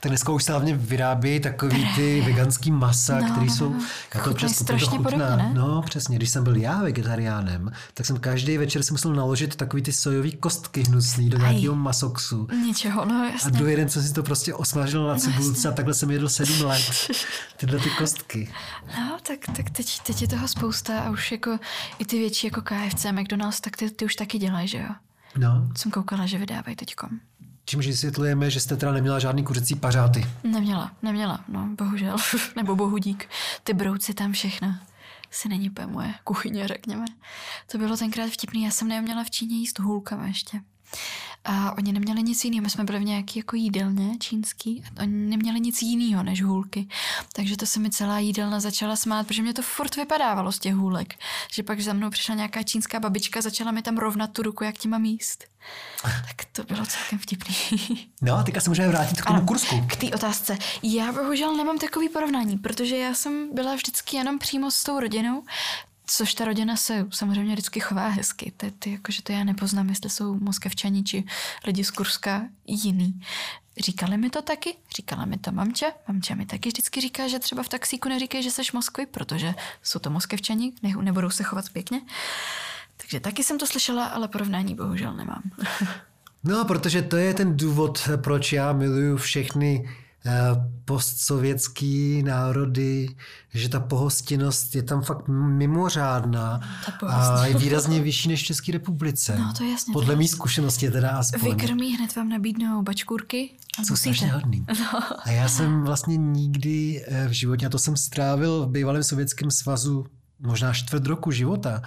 Tak dneska už se hlavně vyrábí takový ty veganský masa, No, které no, jsou no. jako Chutnají občas strašně to chutná. podobně, ne? No, přesně. Když jsem byl já vegetariánem, tak jsem každý večer si musel naložit takový ty sojový kostky hnusný do Aj. nějakého masoxu. Ničeho, no A jasně. druhý den jsem si to prostě osmažil na cibulce a takhle jsem jedl sedm let. Tyhle ty kostky. No, tak, tak teď, teď je toho spousta a už jako i ty větší jako KFC, McDonald's, tak ty, ty už taky dělají, že jo? No, Jsem koukala, že vydávají teďkom. Čímž vysvětlujeme, že jste teda neměla žádný kuřecí pařáty. Neměla, neměla, no, bohužel. Nebo bohudík. Ty brouci tam všechno. Si není úplně moje kuchyně, řekněme. To bylo tenkrát vtipný, já jsem neměla v Číně jíst hůlkama ještě. A oni neměli nic jiného. My jsme byli v nějaký jako jídelně čínský a oni neměli nic jiného než hůlky. Takže to se mi celá jídelna začala smát, protože mě to furt vypadávalo z těch hůlek. Že pak za mnou přišla nějaká čínská babička, začala mi tam rovnat tu ruku, jak tím mám jíst. Tak to bylo celkem vtipný. No a teďka se můžeme vrátit k tomu Ano, kursku. K té otázce. Já bohužel nemám takový porovnání, protože já jsem byla vždycky jenom přímo s tou rodinou, což ta rodina se samozřejmě vždycky chová hezky. Ty, ty, jakože to já nepoznám, jestli jsou moskevčani či lidi z Kurska jiný. Říkali mi to taky, říkala mi to mamče. Mamče mi taky vždycky říká, že třeba v taxíku neříkej, že seš Moskvy, protože jsou to moskevčani, ne, nebudou se chovat pěkně. Takže taky jsem to slyšela, ale porovnání bohužel nemám. No, protože to je ten důvod, proč já miluju všechny postsovětský národy, že ta pohostinnost je tam fakt mimořádná a je výrazně vyšší než v České republice. No, to je jasně, Podle to je mý zkušenosti teda aspoň. Vykrmí, hned vám nabídnou bačkůrky a Jsou strašně hodný. No. A já jsem vlastně nikdy eh, v životě, a to jsem strávil v bývalém sovětském svazu možná čtvrt roku života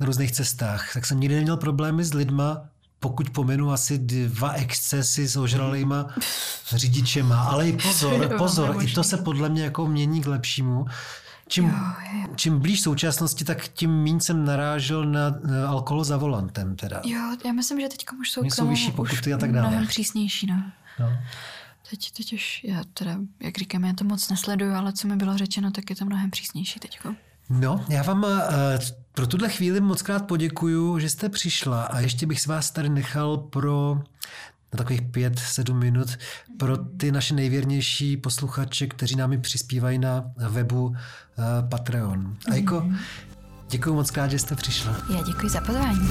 na různých cestách, tak jsem nikdy neměl problémy s lidma, pokud pomenu asi dva excesy s ožralýma řidičema. Ale i pozor, pozor, i to se podle mě jako mění k lepšímu. Čím, čím blíž současnosti, tak tím méně jsem narážel na alkohol za volantem teda. Jo, já myslím, že teď už jsou jsou vyšší už pokuty a tak dále. mnohem přísnější, no. No. Teď, teď už, já teda, jak říkám, já to moc nesleduju, ale co mi bylo řečeno, tak je to mnohem přísnější teďko. No, já vám uh, pro tuhle chvíli moc krát poděkuju, že jste přišla a ještě bych s vás tady nechal pro na takových pět, sedm minut pro ty naše nejvěrnější posluchače, kteří námi přispívají na webu eh, Patreon. A jako mhm. děkuji moc krát, že jste přišla. Já děkuji za pozvání.